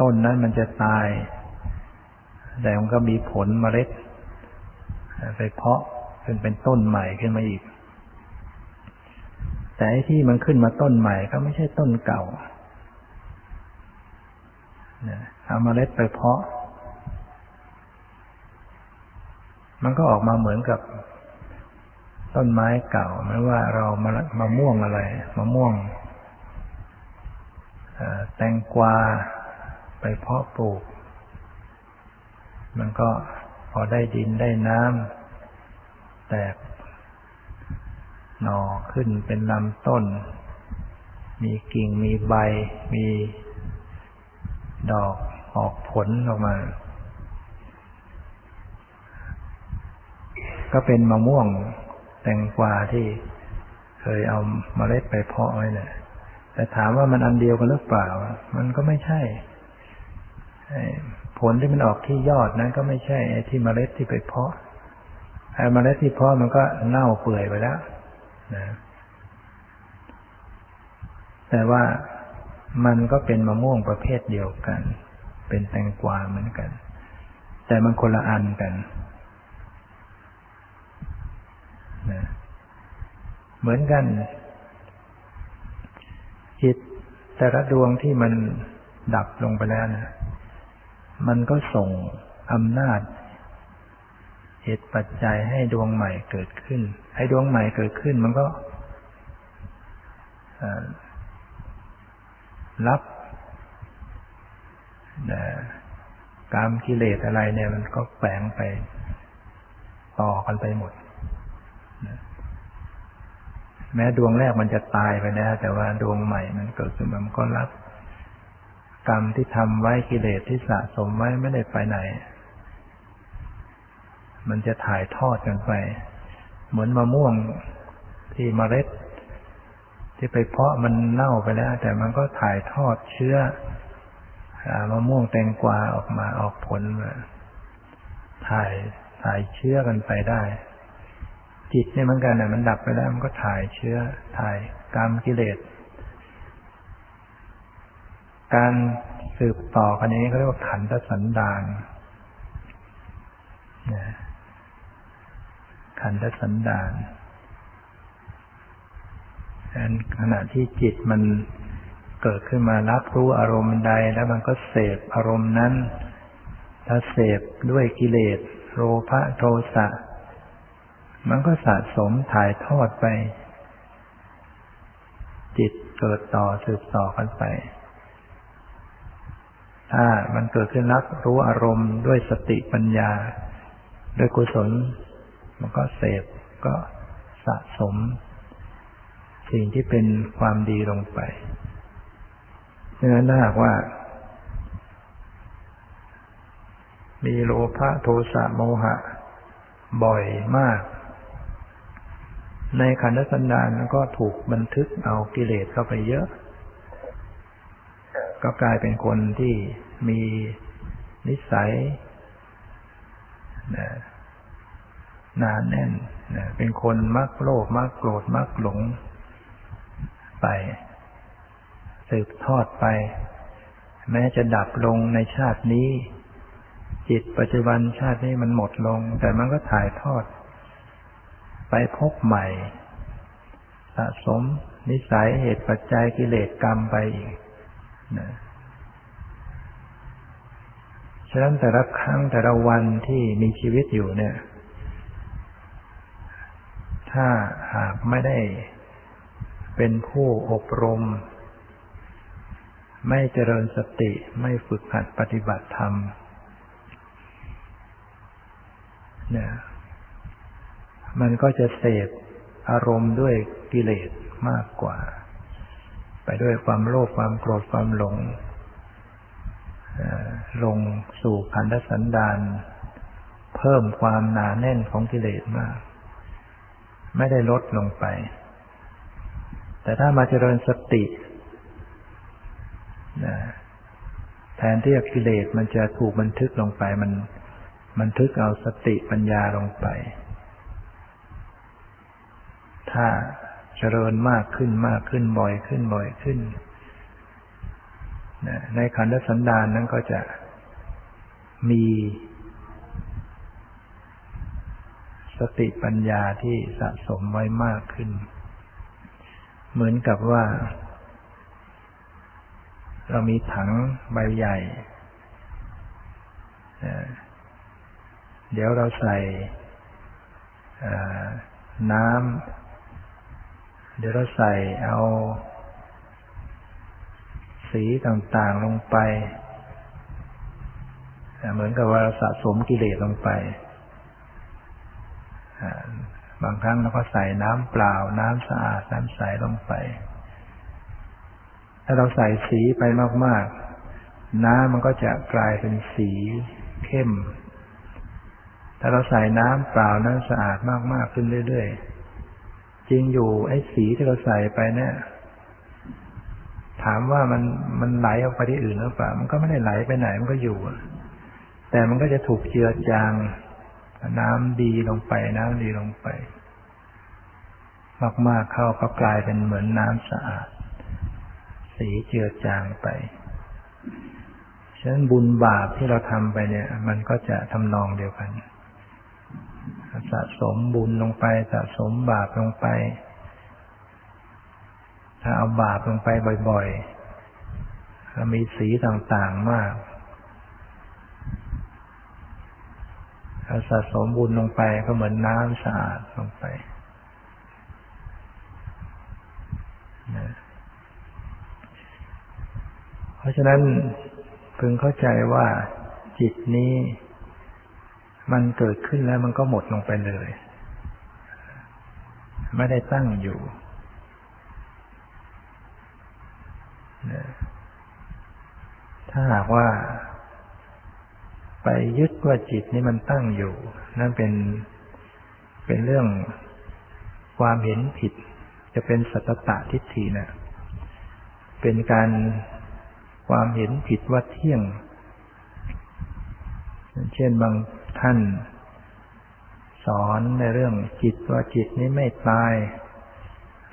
ต้นนั้นมันจะตาย แต่มันก็มีผลมเมล็ด ไปเพาะจนเป็นต้นใหม่ขึ้นมาอีก แต่ที่มันขึ้นมาต้นใหม่ก็ไม่ใช่ต้นเก่าเอามาเมล็ดไปเพาะ มันก็ออกมาเหมือนกับ ต้นไม้เก่าไม่ว่าเรามามะม่วงอะไรมะม่วงแตงกวาไปเพาะปลูก มันก็พอได้ดินได้น้ำแตกหน่อขึ้นเป็นลำต้น มีกิ่งมีใบ มีดอกออกผลออกมา ก็เป็นมะม่วง แตงกวาที่เคยเอาเมล็ดไปเพาะไว้เนี่ยแต่ถามว่ามันอันเดียวกันหรือเปล่า มันก็ไม่ใช่ผลที่มันออกที่ยอดนั้นก็ไม่ใช่ไอ้ที่เมล็ดที่ไปเพาะไอ้เมล็ดที่เพาะมันก็เน่าเปื่อยไปแล้วนะแต่ว่ามันก็เป็นมะม่วงประเภทเดียวกัน เป็นแตงกวาเหมือนกัน แต่มันคนละอันกัน นะเหมือนกัน จิตแต่ละดวงที่มันดับลงไปแล้วนะมันก็ส่งอำนาจเหตุปัจจัยให้ดวงใหม่เกิดขึ้น ให้ดวงใหม่เกิดขึ้น มันก็รับกามกิเลสอะไรเนี่ย มันก็แฝงไปต่อกันไปหมด แม้ดวงแรกมันจะตายไปแล้ว แต่ว่าดวงใหม่มันเกิดขึ้นมันก็รับ กรรมที่ทำไว้กิเลสที่สะสมไว้ไม่ได้ไปไหน มันจะถ่ายทอดกันไป เหมือนมะม่วงที่มเมล็ด ที่ไปเพาะมันเน่าไปแล้ว แต่มันก็ถ่ายทอดเชื้อมะม่วงแตงกวาออกมาออกผลมาถ่ายถ่ายเชื้อกันไปได้ จิตเนี่ยเหมือนกันนะมันดับไปแล้วมันก็ถ่ายเชื้อ ถ่ายกรรมกิเลส การสืบต่อกันนี้เขาเรียกว่าขันธสันดานขันธสันดานขณะที่จิตมันเกิดขึ้นมารับรู้อารมณ์ใด แล้วมันก็เสพอารมณ์นั้น ถ้าเสพด้วยกิเลส โลภะโทสะ มันก็สะสมถ่ายทอดไป จิตเกิดต่อสืบต่อกันไป ถ้ามันเกิดขึ้นรับรู้อารมณ์ด้วยสติปัญญา ด้วยกุศล มันก็เสพก็สะสม สิ่งที่เป็นความดีลงไปดังนั้นถ้าหากว่า มีโลภะโทสะโมหะ บ่อยมาก ในขันธสันดานก็ถูกบันทึกเอากิเลสเข้าไปเยอะ ก็กลายเป็นคนที่มีนิสัยหนาแน่นเป็นคนมักโลภมักโกรธมักหลง ไป สืบทอดไป แม้จะดับลงในชาตินี้ จิตปัจจุบันชาตินี้มันหมดลง แต่มันก็ถ่ายทอด พบใหม่ สะสมนิสัยเหตุปัจจัยกิเลสกรรมไปอีกนะฉะนั้นแต่ละครั้งแต่ละวันที่มีชีวิตอยู่เนี่ย ถ้าหากไม่ได้เป็นผู้อบรม ไม่เจริญสติไม่ฝึกหัดปฏิบัติธรรมเนี่ย มันก็จะเสพอารมณ์ด้วยกิเลสมากกว่า ไปด้วยความโลภความโกรธความหลงลงสู่พันธสันดานเพิ่มความหนาแน่นของกิเลสมาก ไม่ได้ลดลงไป แต่ถ้ามาเจริญสตินะแทนที่กิเลสมันจะถูกบันทึกลงไป มันบันทึกเอาสติปัญญาลงไป ถ้าเจริญมากขึ้นมากขึ้นบ่อยขึ้นบ่อยขึ้น ในขันธสันดานนั้นก็จะมีสติปัญญาที่สะสมไว้มากขึ้น เหมือนกับว่า เรามีถังใบใหญ่ เดี๋ยวเราใส่น้ำ เดี๋ยวเราใส่เอาสีต่างๆลงไป เหมือนกับว่าเราสะสมกิเลสลงไป บางครั้งเราก็ใส่น้ำเปล่า น้ำสะอาด น้ำใสลงไป ถ้าเราใส่สีไปมาก ๆ น้ำมันก็จะกลายเป็นสีเข้ม ถ้าเราใส่น้ำเปล่า น้ำสะอาดมาก ๆ ขึ้นเรื่อย ๆ จริงอยู่ไอ้สีที่เราใส่ไปเนี่ย ถามว่ามันมันไหลออกไปที่อื่นหรือเปล่า มันก็ไม่ได้ไหลไปไหนมันก็อยู่ แต่มันก็จะถูกเจือจาง น้ำดีลงไป น้ำดีลงไป มากๆเข้าก็กลายเป็นเหมือนน้ำสะอาด สีเจือจางไปฉะนั้นบุญบาปที่เราทำไปเนี่ย มันก็จะทำนองเดียวกัน สะสมบุญลงไป สะสมบาปลงไป ถ้าเอาบาปลงไปบ่อยๆมีสีต่างๆมากถ้าสะสมบุญลงไปก็เหมือนน้ำสะอาดลงไปนะราะฉะนั้นพึงเข้าใจว่าจิตนี้ มันเกิดขึ้นแล้วมันก็หมดลงไปเลย ไม่ได้ตั้งอยู่ ถ้าหากว่า ไปยึดว่าจิตนี้มันตั้งอยู่ นั่นเป็นเป็นเรื่องความเห็นผิด จะเป็นสัตตะทิฏฐินะเป็นการความเห็นผิดว่าเที่ยง เช่นบาง ท่าน สอนในเรื่องจิตว่าจิตนี้ไม่ตาย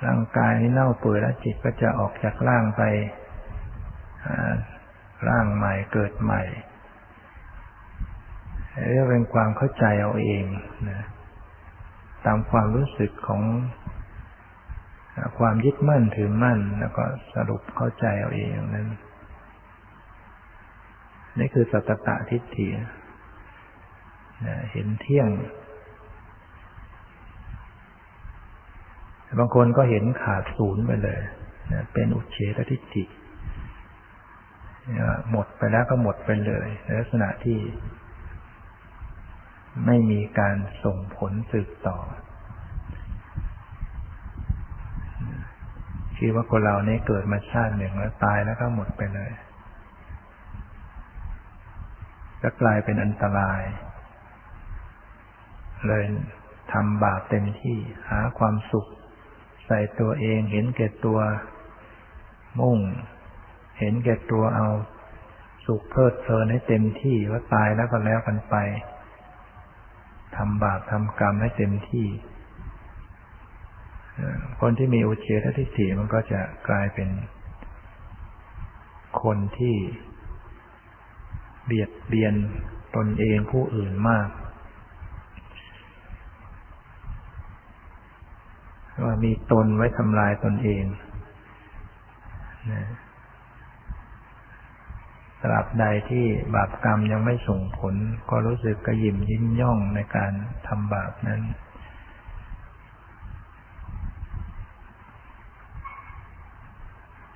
ร่างกายนี้เน่าเปื่อยแล้วจิตก็จะออกจากร่างไปร่างใหม่เกิดใหม่เรียกเป็นความเข้าใจเอาเองนะตามความรู้สึกของความยึดมั่นถือมั่น แล้วก็สรุปเข้าใจเอาเองนั้น นี่คือสัตตะทิฏฐิ เห็นเที่ยง บางคนก็เห็นขาดศูนย์ไปเลย เป็นอุเฉตทิฏฐิหมดไปแล้วก็หมดไปเลยในลักษณะที่ ไม่มีการส่งผลสืบต่อคิดว่าคนเราเนี่ยเกิดมาชาติหนึ่งแล้วตายแล้วก็หมดไปเลยก็กลายเป็นอันตราย เลยทำบาปเต็มที่หาความสุข ใส่ตัวเองเห็นแก่ตัวมุ่ง เห็นแก่ตัวเอาสุขเพลิดเพลินให้เต็มที่ว่าตายแล้วก็แล้วกันไปทำบาปทำกรรมให้เต็มที่ คนที่มีอุเฉททิฏฐิมันก็จะกลายเป็น คนที่เบียดเบียนตนเองผู้อื่นมาก ว่ามีตนไว้ทำลายตนเองนะตราบใดที่บาปกรรมยังไม่ส่งผล ก็รู้สึกกระยิมยิ้มย่องในการทำบาปนั้น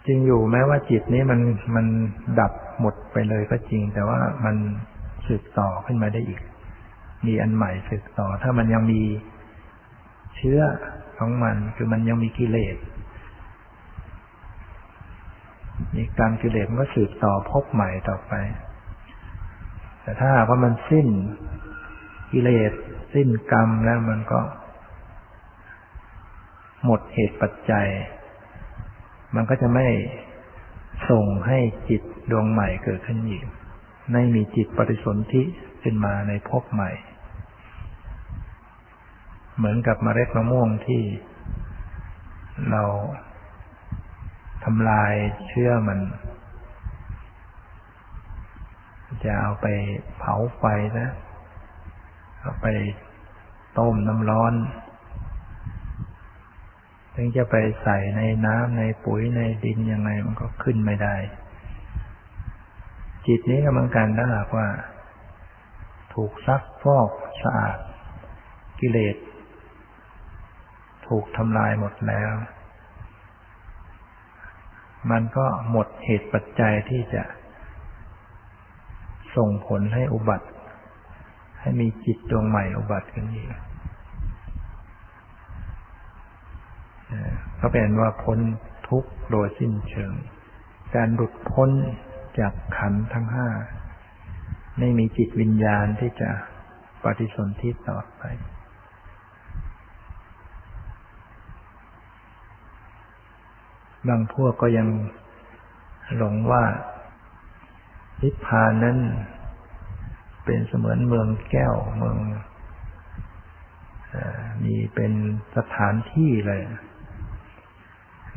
จริงอยู่แม้ว่าจิตนี้มันมันดับหมดไปเลยก็จริง แต่ว่ามันสืบต่อขึ้นมาได้อีก มีอันใหม่สืบต่อ ถ้ามันยังมีเชื้อ ของมัน คือมันยังมีกิเลสมีการกิเลสมันก็สืบต่อพบใหม่ต่อไป แต่ถ้าว่ามันสิ้นกิเลสสิ้นกรรมแล้วมันก็ หมดเหตุปัจจัย มันก็จะไม่ส่งให้จิตดวงใหม่เกิดขึ้นอีกไม่มีจิตปฏิสนธิขึ้นมาในภพใหม่ เหมือนกับมเมล็ดมะม่วงที่เราทำลายเชื้อมัน จะเอาไปเผาไฟนะเอาไปต้มน้ำร้อนถึงจะไปใส่ในน้ำในปุ๋ยในดินยังไงมันก็ขึ้นไม่ได้ จิตนี้ก็เหมือนกันถ้าหากว่า ถูกซักฟอกสะอาดกิเลส ถูกทำลายหมดแล้ว มันก็หมดเหตุปัจจัยที่จะส่งผลให้อุบัติ ให้มีจิตดวงใหม่อุบัติขึ้นอีกก็เป็นว่าพ้นทุกข์โดยสิ้นเชิง การหลุดพ้นจากขันทั้งห้า ไม่มีจิตวิญญาณที่จะปฏิสนธิต่อไป บางพวกก็ยังหลงว่านิพพานนั้นเป็นเสมือนเมืองแก้วเมืองมีเป็นสถานที่เลย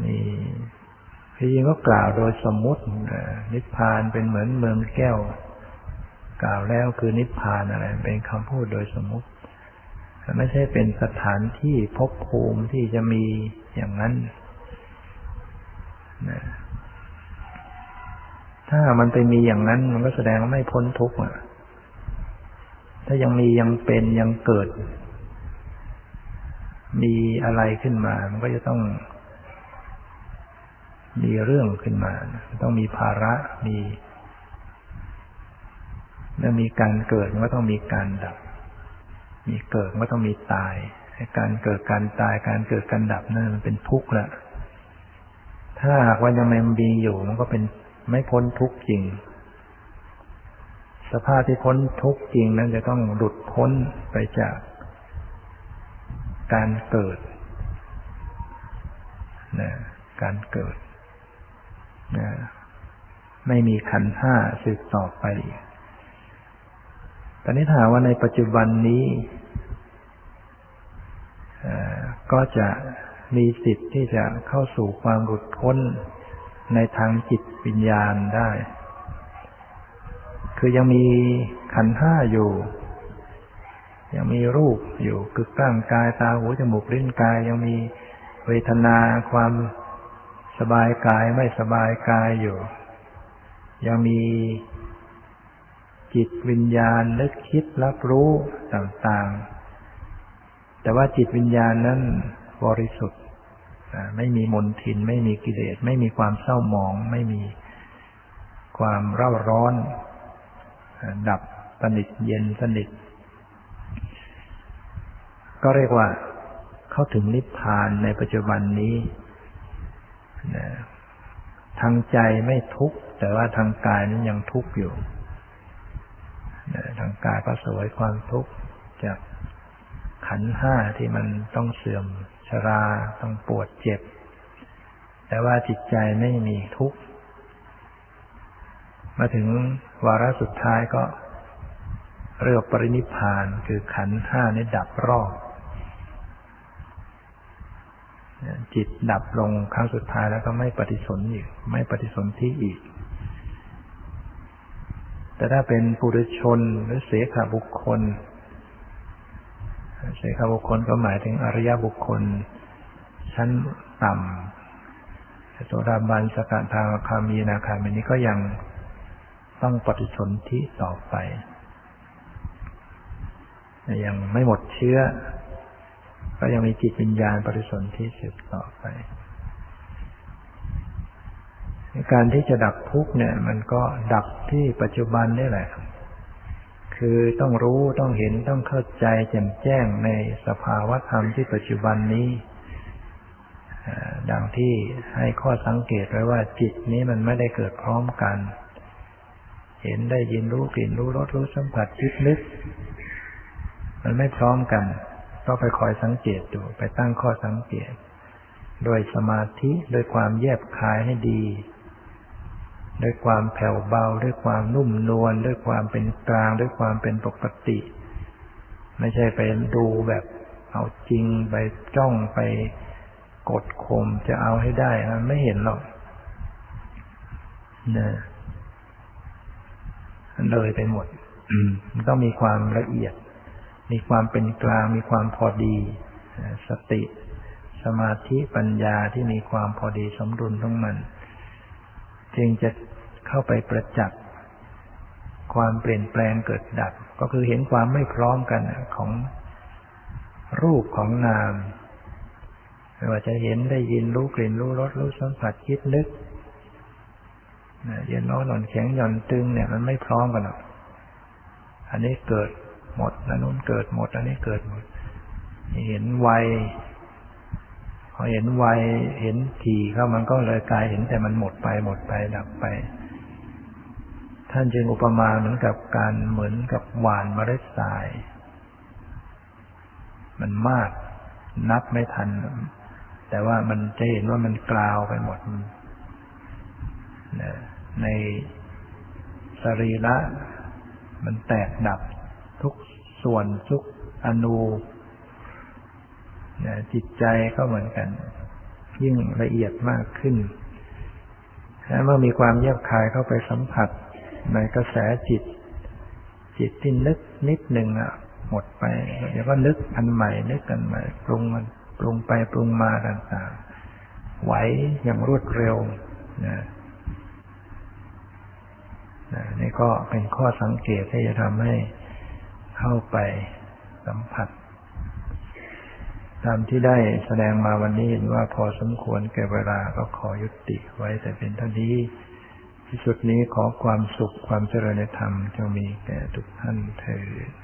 มีที่จริงก็กล่าวโดยสมมุตินิพพานเป็นเหมือนเมืองแก้ว กล่าวแล้วคือนิพพานอะไร เป็นคำพูดโดยสมมุติ ไม่ใช่เป็นสถานที่ภพภูมิที่จะมีอย่างนั้น ถ้ามันไปมีอย่างนั้น มันก็แสดงว่าไม่พ้นทุกข์อะถ้ายังมียังเป็นยังเกิด มีอะไรขึ้นมา มันก็จะต้อง มีเรื่องขึ้นมา ต้องมีภาระมีเมื่อมีการเกิดมันก็ต้องมีการดับ มีเกิดมันก็ต้องมีตาย การเกิดการตายการเกิดการดับนั่นมันเป็นทุกข์ละ ถ้าหากว่ายังไม่มีอยู่ มันก็เป็นไม่พ้นทุกข์จริง สภาพที่พ้นทุกข์จริงนั้นจะต้องหลุดพ้นไปจากการเกิดนะการเกิดนะไม่มีขันห้าสืบต่อไปตอนนี้ถามว่าในปัจจุบันนี้ก็จะ มีสิทธิ์ที่จะเข้าสู่ความหลุดพ้นในทางจิตวิญญาณได้ คือยังมีขันห้าอยู่ ยังมีรูปอยู่คือร่างกายตาหูจมูกลิ้นกาย ยังมีเวทนาความสบายกายไม่สบายกายอยู่ ยังมีจิตวิญญาณนึกคิดรับรู้ต่างๆ แต่ว่าจิตวิญญาณนั้นบริสุทธิ์ ไม่มีมนทิน ไม่มีกิเลส ไม่มีความเศร้าหมอง ไม่มีความเร่าร้อน ดับสนิทเย็นสนิท ก็เรียกว่าเข้าถึงนิพพานในปัจจุบันนี้ทางใจไม่ทุกข์ แต่ว่าทางกายนั้นยังทุกข์อยู่ทางกายก็สวยความทุกข์จากขันห้าที่มันต้องเสื่อม ชรา ต้องปวดเจ็บ แต่ว่าจิตใจไม่มีทุกข์ มาถึงวาระสุดท้ายก็เรียกปรินิพานคือขันห้านี้ดับรอบจิตดับลงครั้งสุดท้ายแล้วก็ไม่ปฏิสนธิอีก ไม่ปฏิสนธิอีก แต่ถ้าเป็นปุถุชนหรือเสขบุคคล เสขบุคคลก็หมายถึงอริยบุคคล ชั้นต่ำโสดาบันสกัดทางคามีนาคามินี้ก็ยังต้องปฏิสนธิต่อไป ยังไม่หมดเชื้อ ก็ยังมีจิตวิญญาณปริสนธิสืบต่อไปการที่จะดับทุกข์เนี่ย มันก็ดับที่ปัจจุบันนี่แหละ คือต้องรู้ต้องเห็นต้องเข้าใจแจ่มแจ้งในสภาวะธรรมที่ปัจจุบันนี้ดังที่ให้ข้อสังเกตไว้ว่าจิตนี้มันไม่ได้เกิดพร้อมกัน เห็นได้ยินรู้กลิ่นรู้รสรู้สัมผัสคิดนึกมันไม่พร้อมกันก็ไปคอยสังเกตดูไปตั้งข้อสังเกต โดยสมาธิโดยความแยบคายให้ดี ด้วยความแผ่วเบา ด้วยความนุ่มนวลด้วยความเป็นกลาง ด้วยความเป็นปกติ ไม่ใช่ไปดูแบบเอาจริงไปจ้องไปกดข่มจะเอาให้ได้มันไม่เห็นหรอกนะเลยไปหมดมันต้องมีความละเอียด มีความเป็นกลาง มีความพอดี สติ สมาธิปัญญาที่มีความพอดีสมดุลของมัน จึงจะเข้าไปประจักษ์ความเปลี่ยนแปลงเกิดดับ ก็คือเห็นความไม่พร้อมกันของรูปของนามไม่ว่าจะเห็นได้ยินรู้กลิ่นรู้รสรู้สัมผัสคิดนึกเย็นร้อนหล่อนแข็งหย่อนตึงเนี่ยมันไม่พร้อมกันหรอกอันนี้เกิดหมดอันนู้นเกิดหมด อันนี้เกิดหมด เห็นวัย อเห็นวัยเห็นถี่เข้ามันก็เลยกลายเห็นแต่มันหมดไปหมดไปดับไป ท่านจึงอุปมาเหมือนกับการเหมือนกับหวานเมล็ดทราย มันมากนับไม่ทัน แต่ว่ามันจะเห็นว่ามันกลาวไปหมดในสรีระมันแตกดับทุกส่วนทุกอนู จิตใจก็เหมือนกัน ยิ่งละเอียดมากขึ้นเมื่อมีความเยียบคายเข้าไปสัมผัส ในกระแสจิต จิตที่นึกนิดหนึ่งอะ หมดไป เดี๋ยวก็นึกอันใหม่ นึกกันใหม่ปรุงมันปรุงไปปรุงมาต่างๆ ไหวอย่างรวดเร็วนะนี่ก็เป็นข้อสังเกตที่จะทำให้เข้าไปสัมผัส ตามที่ได้แสดงมาวันนี้เห็นว่าพอสมควรแก่เวลาก็ขอยุติไว้แต่เป็นเท่านี้ ที่สุดนี้ขอความสุขความเจริญในธรรมจะมีแก่ทุกท่านเถิด